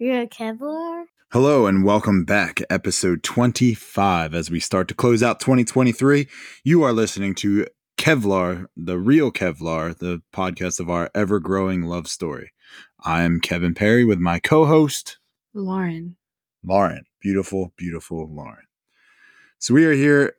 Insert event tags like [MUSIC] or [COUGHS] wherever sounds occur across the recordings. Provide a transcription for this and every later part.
welcome to Real Kevlar. Hello and welcome back, episode 25. As we start to close out 2023, you are listening to Kevlar, the real Kevlar, the podcast of our ever growing love story. I'm Kevin Perry with my co host, Lauren. Lauren. Beautiful, beautiful Lauren. So we are here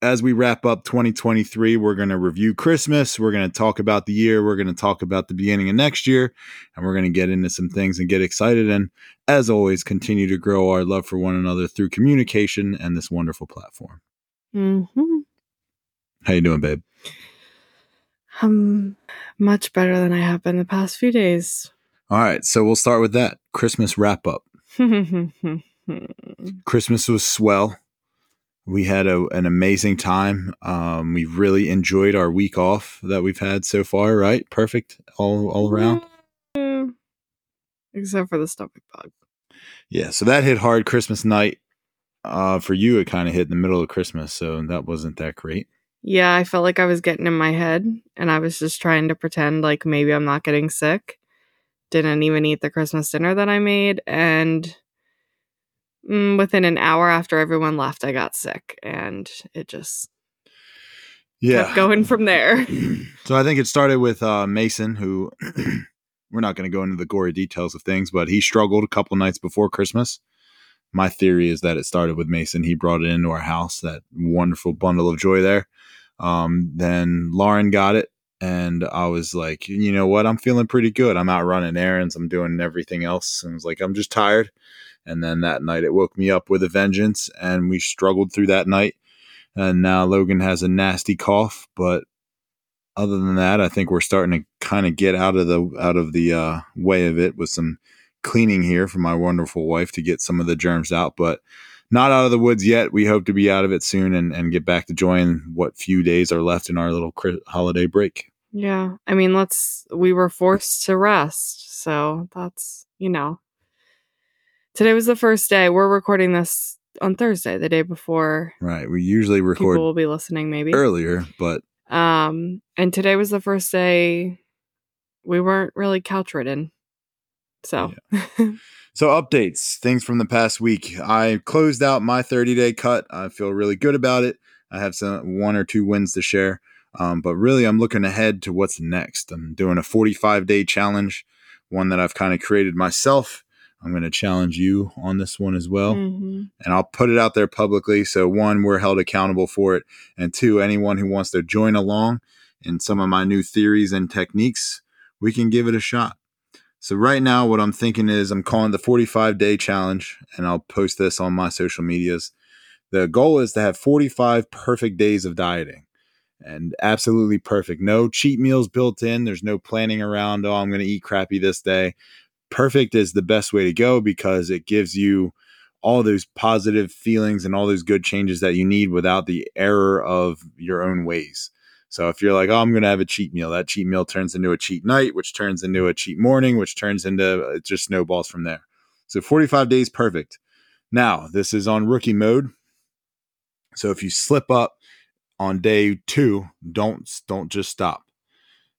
as we wrap up 2023, we're going to review Christmas. We're going to talk about the year. We're going to talk about the beginning of next year. And we're going to get into some things and get excited. And as always, continue to grow our love for one another through communication and this wonderful platform. Mm-hmm. How you doing, babe? Um, much better than I have been the past few days. All right. So we'll start with that Christmas wrap up. [LAUGHS] Christmas was swell we had a, an amazing time. Um, we really enjoyed our week off that we've had so far. Right, perfect all all around. Except for the stomach bug. Yeah, so that hit hard Christmas night. Uh, for you, it kind of hit in the middle of Christmas, so that wasn't that great. Yeah, I felt like I was getting in my head, and I was just trying to pretend like maybe I'm not getting sick. Didn't even eat the Christmas dinner that I made, and within an hour after everyone left, I got sick, and it just yeah kept going from there. [LAUGHS] so I think it started with uh, Mason, who [CLEARS THROAT] we're not going to go into the gory details of things, but he struggled a couple nights before Christmas. My theory is that it started with Mason. He brought it into our house, that wonderful bundle of joy there. Um, then Lauren got it, and I was like, you know what? I'm feeling pretty good. I'm out running errands. I'm doing everything else. And I was like, I'm just tired. And then that night it woke me up with a vengeance, and we struggled through that night. And now Logan has a nasty cough, but other than that, I think we're starting to kind of get out of the out of the uh, way of it with some cleaning here for my wonderful wife to get some of the germs out, but not out of the woods yet. We hope to be out of it soon and, and get back to enjoying what few days are left in our little holiday break. Yeah. I mean, let's, we were forced to rest. So that's, you know, Today was the first day. We're recording this on Thursday, the day before. Right. We usually record. People will be listening maybe earlier, but um, and today was the first day we weren't really couch ridden. So. Yeah. [LAUGHS] so updates, things from the past week. I closed out my 30 day cut. I feel really good about it. I have some one or two wins to share. Um, but really, I'm looking ahead to what's next. I'm doing a 45 day challenge, one that I've kind of created myself. I'm going to challenge you on this one as well. Mm-hmm. And I'll put it out there publicly. So, one, we're held accountable for it. And two, anyone who wants to join along in some of my new theories and techniques, we can give it a shot. So, right now, what I'm thinking is I'm calling the 45 day challenge, and I'll post this on my social medias. The goal is to have 45 perfect days of dieting and absolutely perfect. No cheat meals built in. There's no planning around, oh, I'm going to eat crappy this day perfect is the best way to go because it gives you all those positive feelings and all those good changes that you need without the error of your own ways. So if you're like, oh, I'm going to have a cheat meal, that cheat meal turns into a cheat night, which turns into a cheat morning, which turns into uh, it just snowballs from there. So 45 days, perfect. Now, this is on rookie mode. So if you slip up on day two, don't don't just stop.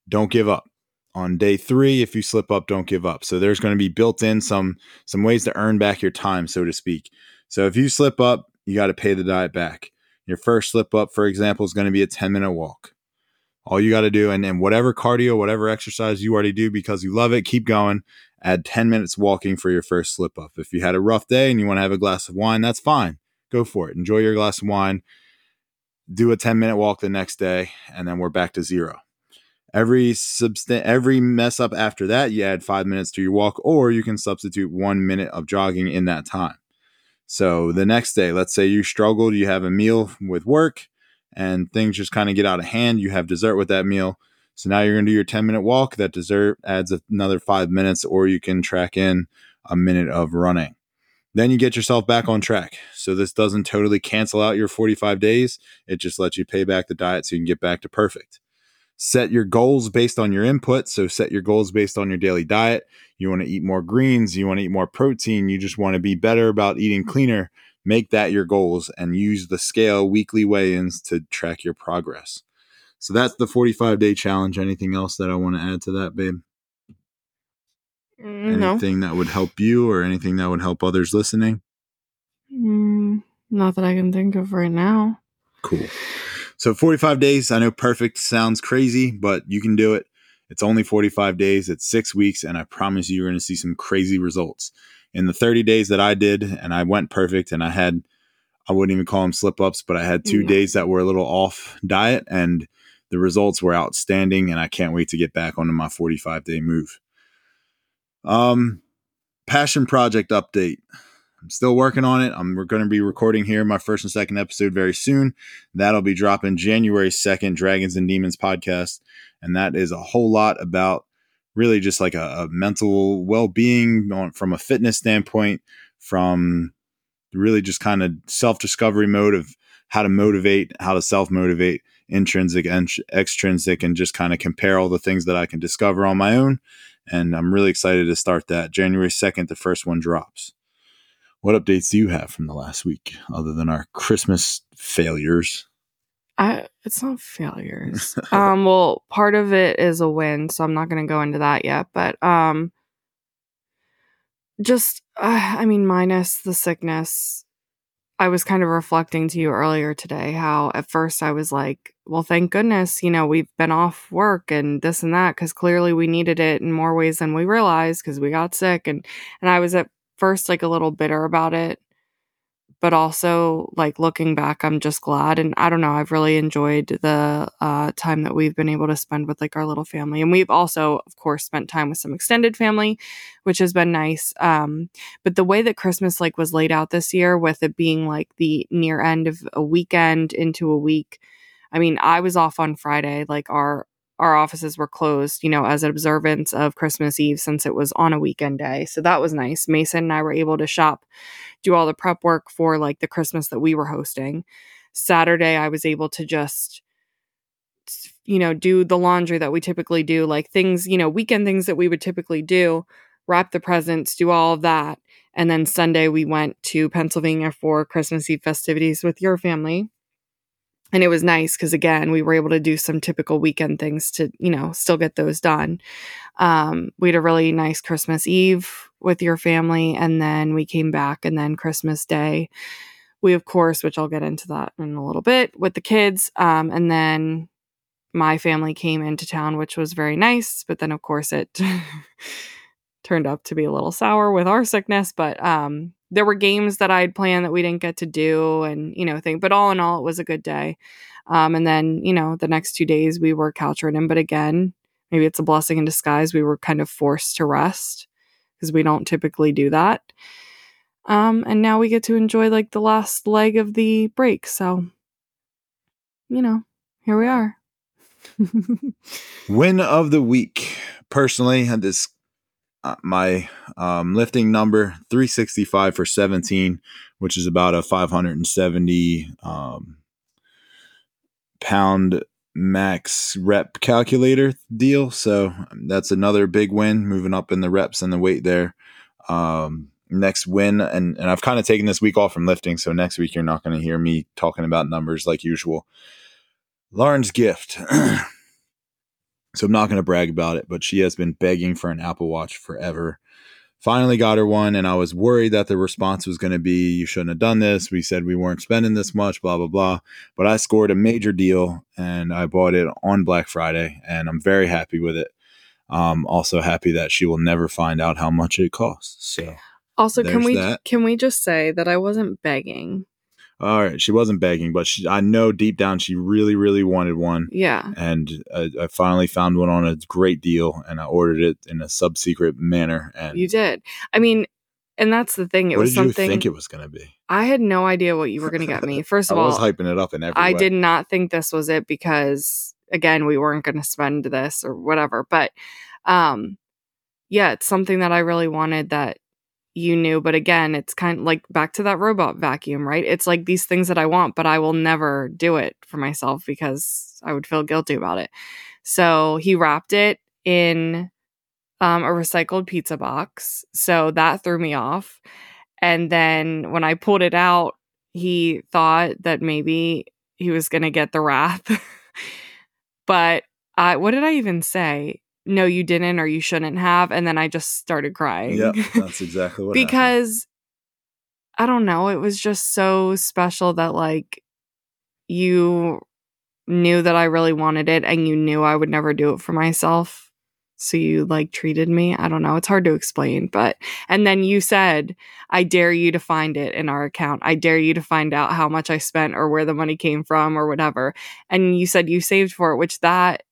Don't give up on day three if you slip up don't give up. So there's going to be built in some some ways to earn back your time so to speak. So if you slip up you got to pay the diet back. Your first slip up for example is going to be a 10 minute walk. All you got to do and, and whatever cardio whatever exercise you already do because you love it keep going. Add 10 minutes walking for your first slip up. If you had a rough day and you want to have a glass of wine that's fine. Go for it. Enjoy your glass of wine. Do a 10 minute walk the next day and then we're back to zero Every substan- every mess up after that, you add five minutes to your walk, or you can substitute one minute of jogging in that time. So the next day, let's say you struggled, you have a meal with work, and things just kind of get out of hand. You have dessert with that meal. So now you're going to do your 10 minute walk. That dessert adds another five minutes, or you can track in a minute of running. Then you get yourself back on track. So this doesn't totally cancel out your 45 days. It just lets you pay back the diet so you can get back to perfect set your goals based on your input. So set your goals based on your daily diet. You want to eat more greens, you want to eat more protein, you just want to be better about eating cleaner. Make that your goals and use the scale weekly weigh ins to track your progress. So that's the 45 day challenge. Anything else that I want to add to that, babe? Mm, No, Anything that would help you or anything that would help others listening? Mm, not that I can think of right now. Cool. So 45 days, I know perfect sounds crazy, but you can do it. It's only 45 days, it's six weeks, and I promise you, you're going to see some crazy results. In the 30 days that I did, and I went perfect, and I had, I wouldn't even call them slip ups, but I had two No. days that were a little off diet, and the results were outstanding, and I can't wait to get back onto my 45 day move. Um, passion project update. I'm still working on it. I'm we're going to be recording here my first and second episode very soon. That'll be dropping January 2nd, Dragons and Demons podcast. And that is a whole lot about really just like a, a mental well being from a fitness standpoint, from really just kind of self discovery mode of how to motivate, how to self motivate, intrinsic and extrinsic, and just kind of compare all the things that I can discover on my own. And I'm really excited to start that. January 2nd, the first one drops. What updates do you have from the last week other than our Christmas failures? I it's not failures. [LAUGHS] um, well, part of it is a win, so I'm not going to go into that yet. But um, just uh, I mean, minus the sickness, I was kind of reflecting to you earlier today how at first I was like, well, thank goodness, you know, we've been off work and this and that because clearly we needed it in more ways than we realized because we got sick and and I was at first like a little bitter about it but also like looking back i'm just glad and i don't know i've really enjoyed the uh, time that we've been able to spend with like our little family and we've also of course spent time with some extended family which has been nice um, but the way that christmas like was laid out this year with it being like the near end of a weekend into a week i mean i was off on friday like our our offices were closed, you know, as an observance of Christmas Eve since it was on a weekend day. So that was nice. Mason and I were able to shop, do all the prep work for like the Christmas that we were hosting. Saturday, I was able to just, you know, do the laundry that we typically do, like things, you know, weekend things that we would typically do, wrap the presents, do all of that. And then Sunday, we went to Pennsylvania for Christmas Eve festivities with your family and it was nice because again we were able to do some typical weekend things to you know still get those done. Um, we had a really nice christmas eve with your family and then we came back and then christmas day. We of course which i'll get into that in a little bit with the kids um, and then my family came into town which was very nice but then of course it [LAUGHS] turned up to be a little sour with our sickness but um, there were games that I had planned that we didn't get to do and, you know, thing. But all in all, it was a good day. Um, and then, you know, the next two days we were couch ridden. But again, maybe it's a blessing in disguise. We were kind of forced to rest because we don't typically do that. Um, and now we get to enjoy like the last leg of the break. So, you know, here we are. [LAUGHS] Win of the week. Personally, had this uh, my um, lifting number 365 for 17, which is about a 570 um, pound max rep calculator deal. So that's another big win, moving up in the reps and the weight there. Um, next win, and, and I've kind of taken this week off from lifting. So next week, you're not going to hear me talking about numbers like usual. Lauren's gift. [CLEARS THROAT] So I'm not going to brag about it, but she has been begging for an Apple Watch forever. Finally got her one, and I was worried that the response was going to be, You shouldn't have done this. We said we weren't spending this much, blah, blah, blah. But I scored a major deal and I bought it on Black Friday, and I'm very happy with it. Um, also happy that she will never find out how much it costs. So, Also, can we that. can we just say that I wasn't begging? All right, she wasn't begging, but she, I know deep down she really, really wanted one. Yeah. and I, I finally found one on a great deal and I ordered it in a sub secret manner. And You did. I mean, and that's the thing. It what was did something you think it was going to be? I had no idea what you were going to get me. [LAUGHS] First of all, I was hyping it up in every I way. did not think this was it because again, we weren't going to spend this or whatever. But um yeah, it's something that I really wanted that you knew, but again, it's kind of like back to that robot vacuum, right? It's like these things that I want, but I will never do it for myself because I would feel guilty about it. So, he wrapped it in um, a recycled pizza box. So that threw me off. And then when I pulled it out, he thought that maybe he was going to get the wrath. [LAUGHS] but I, what did I even say? No, you didn't or you shouldn't have. And then I just started crying. Yep, [LAUGHS] that's exactly what happened. because I don't know, it was just so special that like you knew that I really wanted it and you knew I would never do it for myself. So you like treated me. I don't know. It's hard to explain, but and then you said, I dare you to find it in our account. I dare you to find out how much I spent or where the money came from or whatever. And you said you saved for it, which that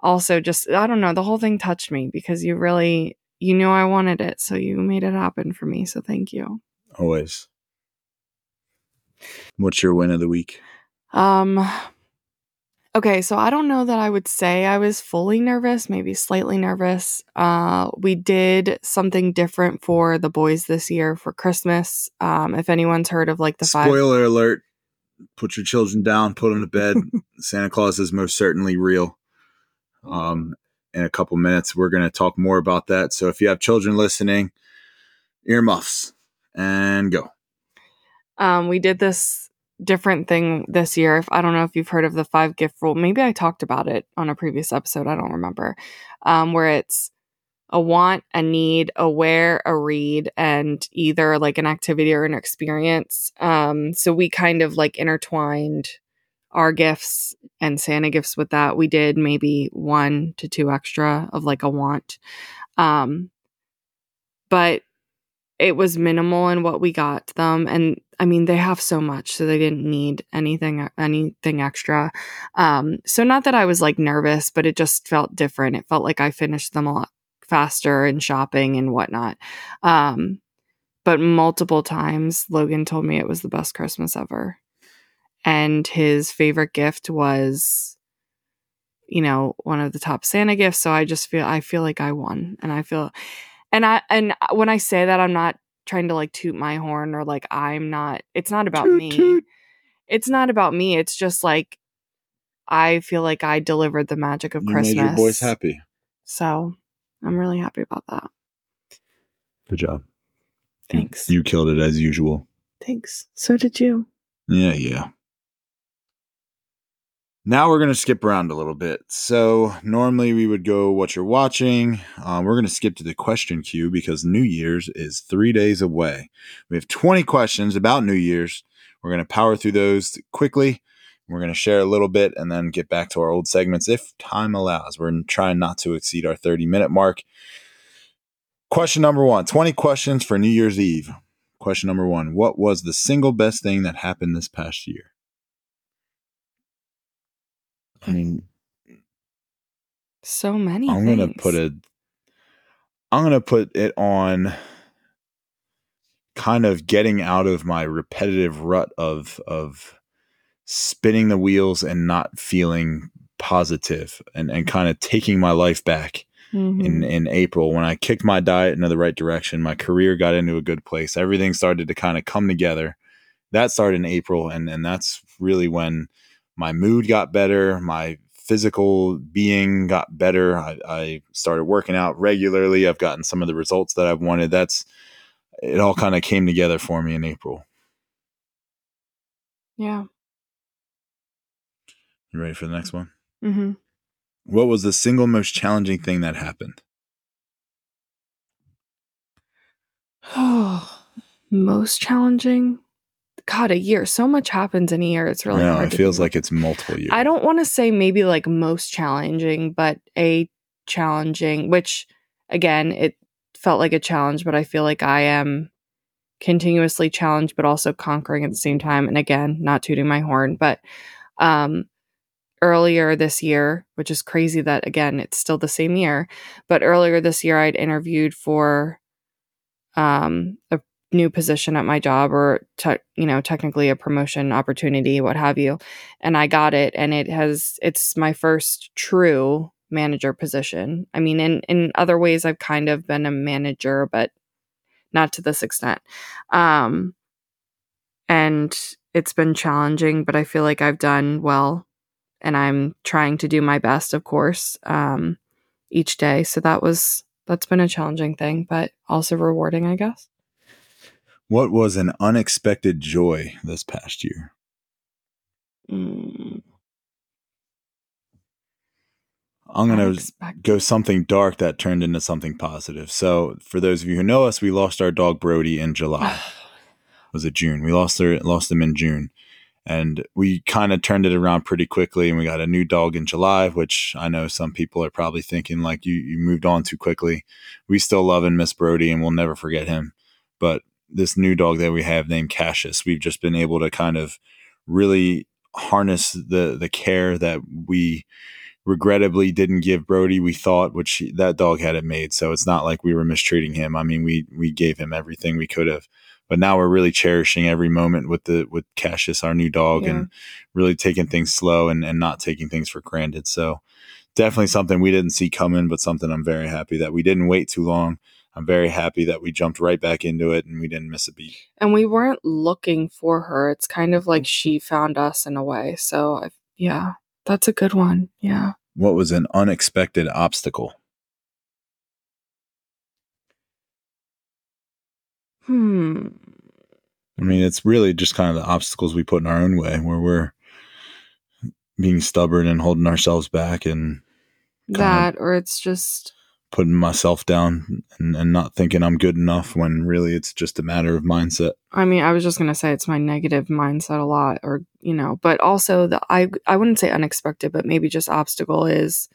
also just I don't know, the whole thing touched me because you really you knew I wanted it, so you made it happen for me. So thank you. always. What's your win of the week? Um okay, so I don't know that I would say I was fully nervous, maybe slightly nervous. Uh we did something different for the boys this year for Christmas. Um if anyone's heard of like the five Spoiler alert: Put your children down, put them to bed. [LAUGHS] Santa Claus is most certainly real. Um, in a couple minutes, we're going to talk more about that. So if you have children listening, earmuffs and go. um we did this different thing this year. If I don't know if you've heard of the five gift rule. Maybe I talked about it on a previous episode. I don't remember. Um, wear it's a want, a need, a where, a read, and either like an activity or an experience. Um, so we kind of like intertwined our gifts and Santa gifts with that. We did maybe one to two extra of like a want. Um, but it was minimal in what we got them and i mean they have so much so they didn't need anything anything extra um so not that i was like nervous but it just felt different it felt like i finished them a lot faster and shopping and whatnot um but multiple times logan told me it was the best christmas ever and his favorite gift was you know one of the top santa gifts so i just feel i feel like i won and i feel and i and when i say that i'm not trying to like toot my horn or like i'm not it's not about Toot, me toot. it's not about me it's just like i feel like i delivered the magic of You christmas made your boys happy. so i'm really happy about that Good job. You- thanks You killed it as usual. thanks so did you Yeah, yeah. Now we're going to skip around a little bit. So, normally we would go what you're watching. Um, we're going to skip to the question queue because New Year's is three days away. We have 20 questions about New Year's. We're going to power through those quickly. We're going to share a little bit and then get back to our old segments if time allows. We're trying not to exceed our 30 minute mark. Question number one 20 questions for New Year's Eve. Question number one What was the single best thing that happened this past year? I mean, so many I'm gonna put it. I'm gonna put it on. Kind of getting out of my repetitive rut of of spinning the wheels and not feeling positive and and kind of taking my life back Mhm. in in April when I kicked my diet into the right direction. My career got into a good place. Everything started to kind of come together. That started in April, and and that's really when my mood got better. My physical being got better. I, I started working out regularly. I've gotten some of the results that I've wanted. That's it. All kind of came together for me in April. yeah You ready for the next one? hmm What was the single most challenging thing that happened? Oh, [SIGHS] most challenging god a year so much happens in a year it's really no, hard it feels like it's multiple years. I don't want to say maybe like most challenging, but a challenging, which again, it felt like a challenge, but I feel like I am continuously challenged, but also conquering at the same time. And again, not tooting my horn, but um, earlier this year, which is crazy that again, it's still the same year, but earlier this year, I'd interviewed for um, a new position at my job or, te- you know, technically a promotion opportunity, what have you and I got it and it has it's my first true manager position. I mean in in other ways I've kind of been a manager but not to this extent. Um and it's been challenging but I feel like I've done well and I'm trying to do my best of course um each day. So that was that's been a challenging thing but also rewarding I guess. What was an unexpected joy this past year? Mm, I'm gonna go something dark that turned into something positive. So, for those of you who know us, we lost our dog Brody in July. [SIGHS] was it June? We lost her, lost him in June, and we kind of turned it around pretty quickly. And we got a new dog in July, which I know some people are probably thinking like you you moved on too quickly. We still love and miss Brody, and we'll never forget him. But this new dog that we have named Cassius, we've just been able to kind of really harness the the care that we regrettably didn't give Brody we thought which that dog had it made. So it's not like we were mistreating him. I mean we we gave him everything we could have. But now we're really cherishing every moment with the with Cassius our new dog Yeah. and really taking things slow and and not taking things for granted. So definitely something we didn't see coming but something I'm very happy that we didn't wait too long I'm very happy that we jumped right back into it and we didn't miss a beat and we weren't looking for her. It's kind of like she found us in a way. So I, yeah, that's a good one. Yeah. what was an unexpected obstacle Hmm. I mean, it's really just kind of the obstacles we put in our own way where we're being stubborn and holding ourselves back and That or it's just putting myself down and, and not thinking I'm good enough when really it's just a matter of mindset. I mean, I was just gonna say it's my negative mindset a lot, or you know, but also the I I wouldn't say unexpected, but maybe just obstacle is,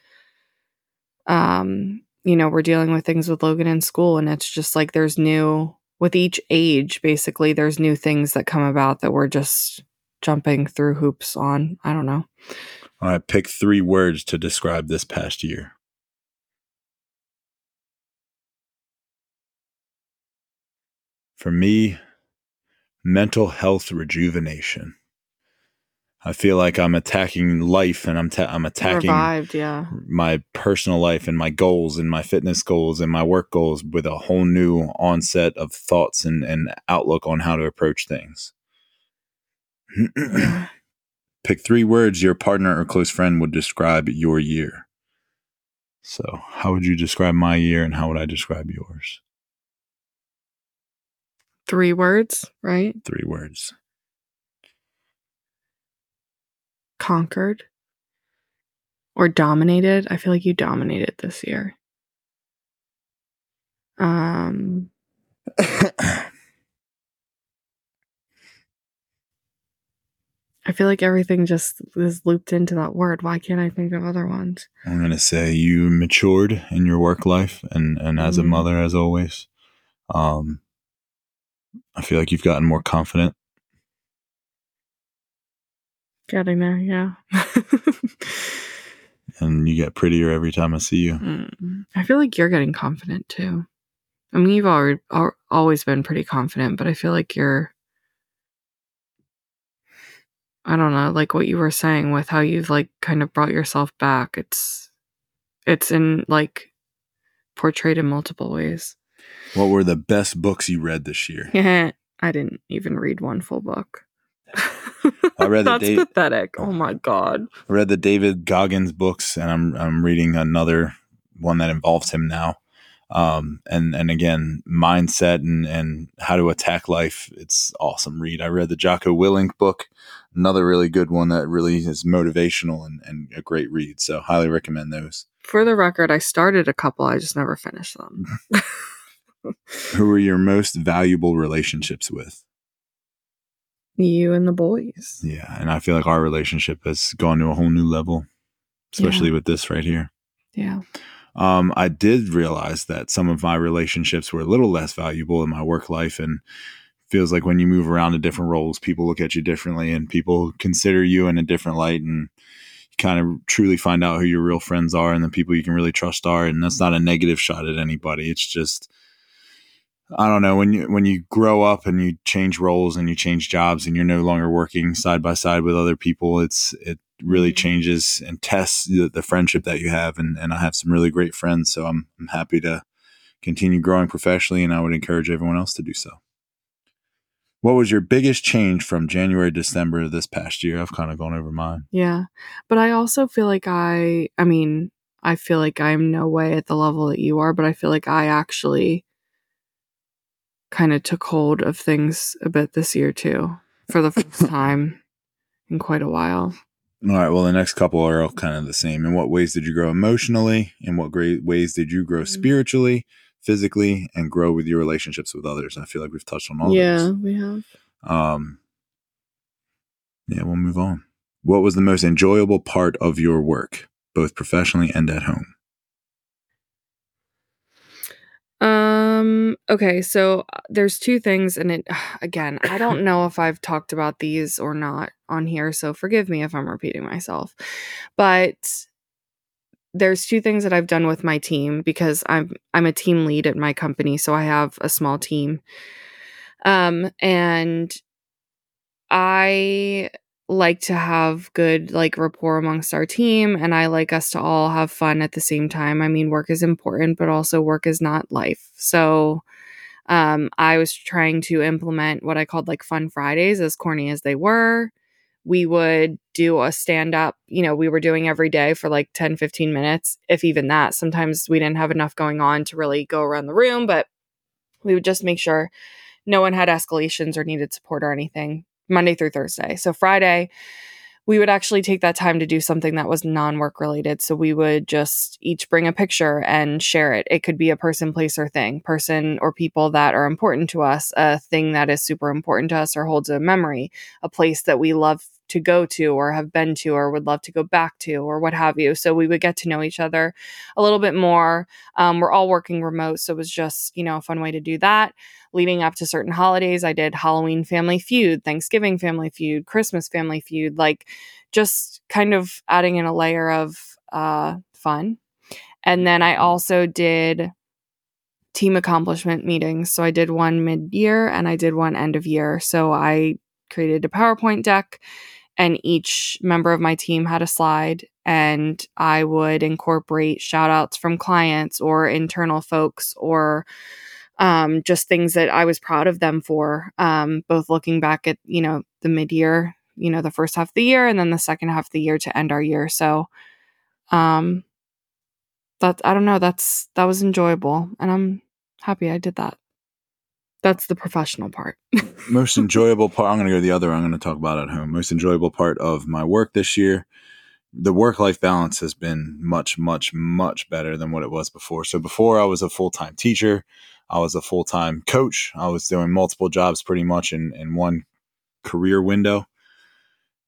um, you know, we're dealing with things with Logan in school, and it's just like there's new with each age, basically, there's new things that come about that we're just jumping through hoops on. I don't know. All right, pick three words to describe this past year. For me, mental health rejuvenation. I feel like I'm attacking life and I'm ta- I'm attacking Revived, yeah. my personal life and my goals and my fitness goals and my work goals with a whole new onset of thoughts and, and outlook on how to approach things. [CLEARS THROAT] Pick three words your partner or close friend would describe your year. So, how would you describe my year and how would I describe yours? Three words, right? Three words. Conquered or dominated. I feel like you dominated this year. Um, I feel like everything just is looped into that word. Why can't I think of other ones? I'm going to say you matured in your work life and, and as a Mhm. mother, as always. Um, I feel like you've gotten more confident. Getting there, yeah. [LAUGHS] and you get prettier every time I see you. Mm. I feel like you're getting confident too. I mean, you've already al- always been pretty confident, but I feel like you're. I don't know, like what you were saying with how you've like kind of brought yourself back. It's, it's in like portrayed in multiple ways. What were the best books you read this year? [LAUGHS] I didn't even read one full book. [LAUGHS] I read the That's date- pathetic. Oh my god. I read the David Goggins books, and I'm I'm reading another one that involves him now. Um, and and again, mindset and and how to attack life. It's awesome read. I read the Jocko Willink book, another really good one that really is motivational and, and a great read. So highly recommend those. For the record, I started a couple, I just never finished them. [LAUGHS] [LAUGHS] Who are your most valuable relationships with? you and the boys. Yeah, and I feel like our relationship has gone to a whole new level, especially with this right here. Yeah. um, I did realize that some of my relationships were a little less valuable in my work life, and feels like when you move around to different roles, people look at you differently, and people consider you in a different light, and you kind of truly find out who your real friends are and the people you can really trust are. And that's not a negative shot at anybody. It's just I don't know when you when you grow up and you change roles and you change jobs and you're no longer working side by side with other people. It's it really Mhm. changes and tests the, the friendship that you have. And and I have some really great friends, so I'm I'm happy to continue growing professionally, and I would encourage everyone else to do so. What was your biggest change from January to December of this past year? I've kind of gone over mine. Yeah. But I also feel like I, I mean, I feel like I'm no way at the level that you are, but I feel like I actually kind of took hold of things a bit this year too for the first [LAUGHS] time in quite a while. All right. Well, the next couple are all kind of the same. In what ways did you grow emotionally? In what great ways did you grow Mhm. spiritually, physically, and grow with your relationships with others? I feel like we've touched on all yeah, those. Yeah, we have. Um, yeah, we'll move on. What was the most enjoyable part of your work, both professionally and at home? Um okay, so uh, there's two things and it [SIGHS] again, I don't [COUGHS] know if I've talked about these or not on here, so forgive me if I'm repeating myself. But there's two things that I've done with my team because I'm I'm a team lead at my company, so I have a small team. Um and I like to have good like rapport amongst our team and I like us to all have fun at the same time. I mean, work is important, but also work is not life. So um I was trying to implement what I called like fun Fridays as corny as they were. We would do a stand up, you know, we were doing every day for like 10 15 minutes, if even that. Sometimes we didn't have enough going on to really go around the room, but we would just make sure no one had escalations or needed support or anything Monday through Thursday. So Friday, we would actually take that time to do something that was non work related. So we would just each bring a picture and share it. It could be a person, place, or thing, person or people that are important to us, a thing that is super important to us or holds a memory, a place that we love to go to or have been to or would love to go back to or what have you. So we would get to know each other a little bit more. Um, we're all working remote. So it was just, you know, a fun way to do that leading up to certain holidays. I did Halloween Family Feud, Thanksgiving Family Feud, Christmas Family Feud, like just kind of adding in a layer of uh, fun. And then I also did team accomplishment meetings. So I did one mid year and I did one end of year. So I created a PowerPoint deck and each member of my team had a slide and I would incorporate shout outs from clients or internal folks or um, just things that I was proud of them for, um, both looking back at, you know, the mid year, you know, the first half of the year and then the second half of the year to end our year. So, um, that, I don't know, that's, that was enjoyable and I'm happy I did that. That's the professional part. Most [LAUGHS] enjoyable part, I'm going to go the other, I'm going to talk about at home. Most enjoyable part of my work this year. The work life balance has been much, much, much better than what it was before. So, before I was a full time teacher, I was a full time coach. I was doing multiple jobs pretty much in, in one career window.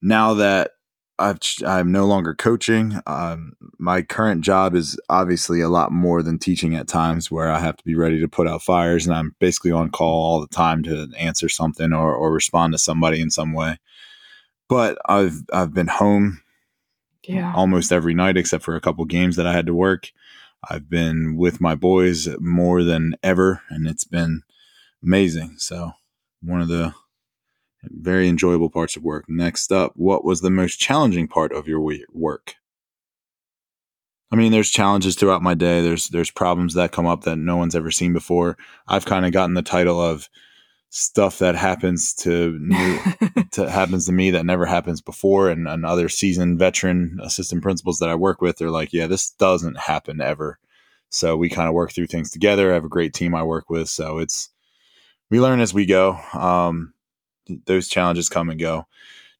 Now that I've, I'm no longer coaching, um, my current job is obviously a lot more than teaching at times where I have to be ready to put out fires and I'm basically on call all the time to answer something or, or respond to somebody in some way. But I've I've been home yeah. almost every night except for a couple games that I had to work. I've been with my boys more than ever, and it's been amazing. So, one of the very enjoyable parts of work. Next up, what was the most challenging part of your work? I mean, there's challenges throughout my day. There's there's problems that come up that no one's ever seen before. I've kind of gotten the title of stuff that happens to new [LAUGHS] to happens to me that never happens before. And, and other seasoned veteran assistant principals that I work with they're like yeah this doesn't happen ever. So we kind of work through things together. I have a great team I work with. So it's we learn as we go. Um, those challenges come and go.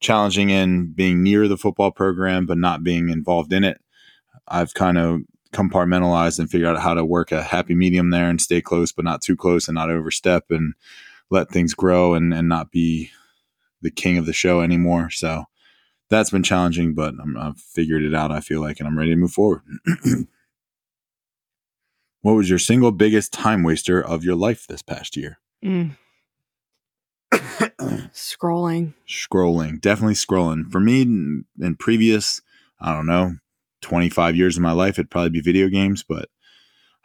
Challenging in being near the football program but not being involved in it. I've kind of compartmentalized and figured out how to work a happy medium there and stay close but not too close and not overstep. And let things grow and, and not be the king of the show anymore. So that's been challenging, but i have figured it out, I feel like, and I'm ready to move forward. [CLEARS THROAT] what was your single biggest time waster of your life this past year? Mm. scrolling. Scrolling. Definitely scrolling. For me, in, in previous, I don't know, 25 years of my life, it'd probably be video games, but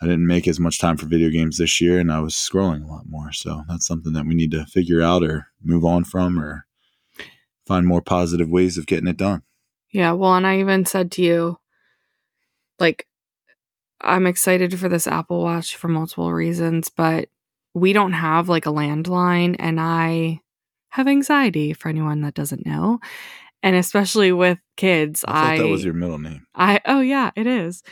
I didn't make as much time for video games this year and I was scrolling a lot more. So that's something that we need to figure out or move on from or find more positive ways of getting it done. Yeah. Well, and I even said to you, like, I'm excited for this Apple Watch for multiple reasons, but we don't have like a landline and I have anxiety for anyone that doesn't know. And especially with kids, I thought I that was your middle name. I oh yeah, it is.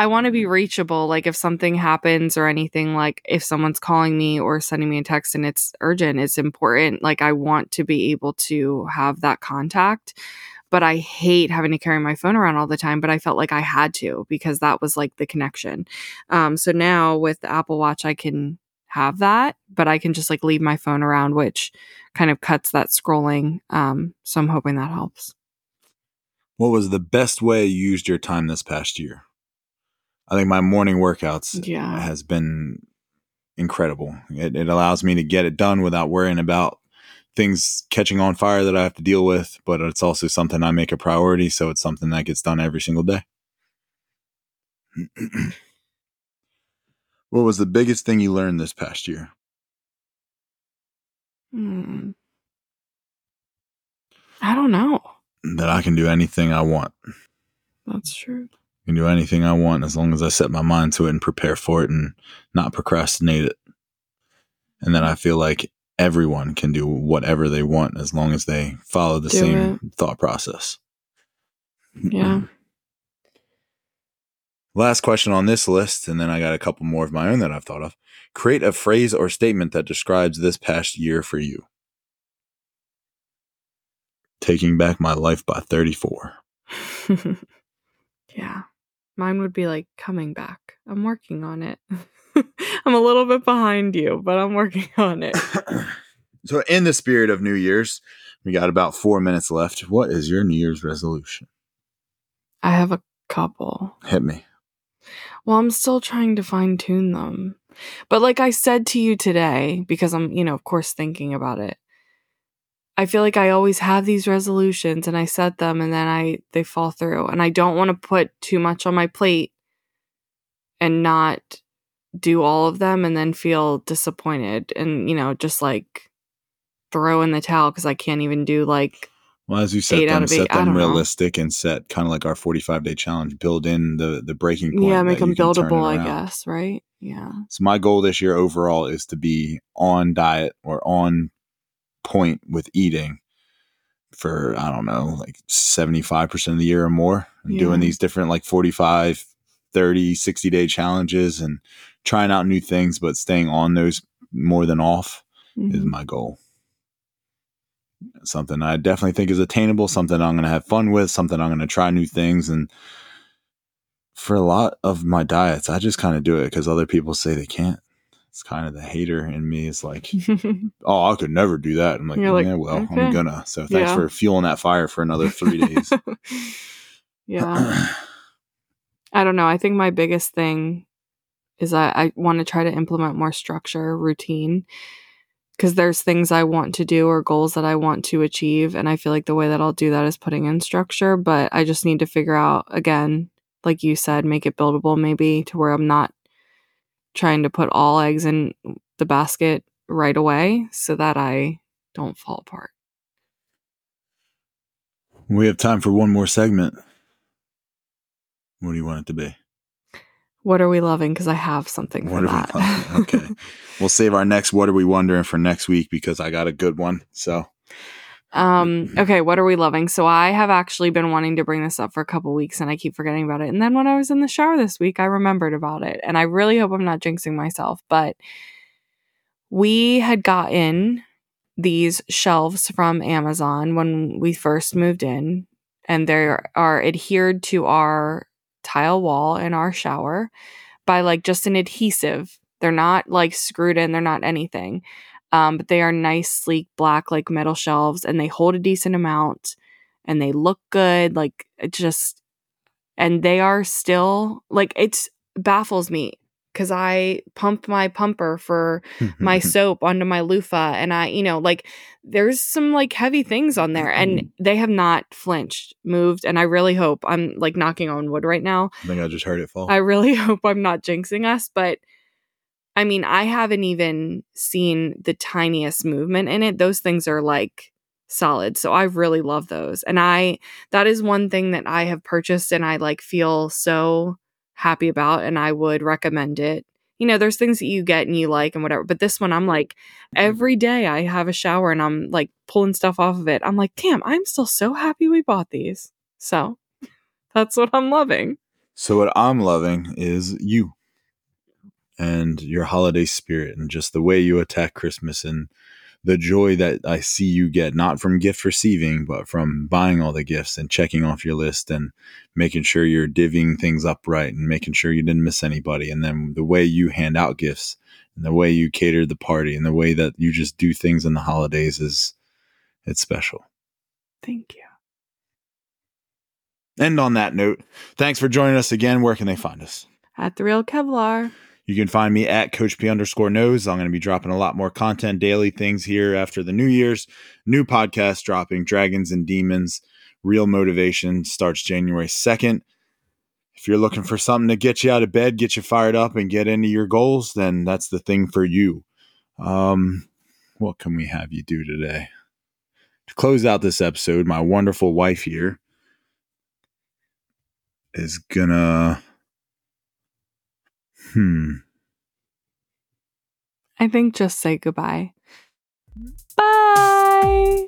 I want to be reachable. Like if something happens or anything, like if someone's calling me or sending me a text and it's urgent, it's important. Like I want to be able to have that contact. but I hate having to carry my phone around all the time. But I felt like I had to because that was like the connection. Um, so now with the Apple Watch, I can have that, but I can just like leave my phone around, which kind of cuts that scrolling. Um, so I'm hoping that helps. What was the best way you used your time this past year? I think my morning workouts Yeah. has been incredible. It, it allows me to get it done without worrying about things catching on fire that I have to deal with, but it's also something I make a priority. So it's something that gets done every single day. [CLEARS THROAT] what was the biggest thing you learned this past year? Hmm. I don't know. That I can do anything I want. That's true. Can do anything I want as long as I set my mind to it and prepare for it and not procrastinate it. And then I feel like everyone can do whatever they want as long as they follow the Do same thought process. Yeah. Last question on this list, and then I got a couple more of my own that I've thought of. Create a phrase or statement that describes this past year for you. Taking back my life by 34. [LAUGHS] yeah. Mine would be like coming back. I'm working on it. [LAUGHS] I'm a little bit behind you, but I'm working [LAUGHS] on it. so, in the spirit of New Year's, we got about four minutes left. What is your New Year's resolution? I have a couple. Hit me. Well, I'm still trying to fine tune them. But like I said to you today, because I'm, you know, of course thinking about it. I feel like I always have these resolutions and I set them and then I they fall through and I don't want to put too much on my plate and not do all of them and then feel disappointed and you know just like throw in the towel cuz I can't even do like Well, as you set them, of eight, them don't know. realistic and set kind of like our 45 day challenge. Build in the the breaking point. yeah, make them you can turn it buildable, I guess, right? Yeah. So my goal this year overall is to be on diet or on point with eating for I don't know, like 75% of the year or more. And doing these different like 45, 30, 60 day challenges and trying out new things but staying on those more than off is Mhm. my goal. Something I definitely think is attainable, something I'm going to have fun with, something I'm going to try new things and for a lot of my diets, I just kind of do it because other people say they can't. It's kind of the hater in me. It's like, [LAUGHS] oh, I could never do that. I'm like, You're like, yeah, well, okay. I'm gonna. So thanks Yeah. for fueling that fire for another three days. [LAUGHS] yeah. I don't know. I think my biggest thing is I, I want to try to implement more structure, routine, because there's things I want to do or goals that I want to achieve. And I feel like the way that I'll do that is putting in structure. But I just need to figure out, again, like you said, make it buildable maybe to where I'm not trying to put all eggs in the basket right away so that I don't fall apart. we have time for one more segment. What do you want it to be? What are we loving? Because I have something for What are that. we? [LAUGHS] Okay. We'll save our next What Are We Wondering for next week because I got a good one. So, Um, okay, what are we loving? So I have actually been wanting to bring this up for a couple weeks and I keep forgetting about it. And then when I was in the shower this week, I remembered about it. And I really hope I'm not jinxing myself, but we had gotten these shelves from Amazon when we first moved in, and they are adhered to our tile wall in our shower by like just an adhesive. They're not like screwed in, they're not anything um, but they are nice, sleek, black, like metal shelves, and they hold a decent amount, and they look good. Like it just, and they are still like it baffles me because I pump my pumper for mm-hmm, my mm-hmm. soap onto my loofah, and I, you know, like there's some like heavy things on there, and mm-hmm. they have not flinched, moved, and I really hope I'm like knocking on wood right now. I think I just heard it fall. I really [LAUGHS] hope I'm not jinxing us, but I mean, I haven't even seen the tiniest movement in it. Those things are like solid. So I really love those. And I that is one thing that I have purchased and I like feel so happy about and I would recommend it. You know, there's things that you get and you like and whatever, but this one I'm like every day I have a shower and I'm like pulling stuff off of it. I'm like, "Damn, I'm still so happy we bought these." So, [LAUGHS] that's what I'm loving. So what I'm loving is you and your holiday spirit and just the way you attack Christmas and the joy that I see you get, not from gift receiving, but from buying all the gifts and checking off your list and making sure you're divvying things up right and making sure you didn't miss anybody. And then the way you hand out gifts and the way you cater the party and the way that you just do things in the holidays is it's special. Thank you. And on that note, thanks for joining us again. Where can they find us? At the real Kevlar. You can find me at Coach P underscore knows. I'm going to be dropping a lot more content, daily things here after the New Year's. New podcast dropping Dragons and Demons. Real Motivation starts January 2nd. If you're looking for something to get you out of bed, get you fired up, and get into your goals, then that's the thing for you. Um, what can we have you do today? To close out this episode, my wonderful wife here is gonna Hmm. I think just say goodbye. Bye.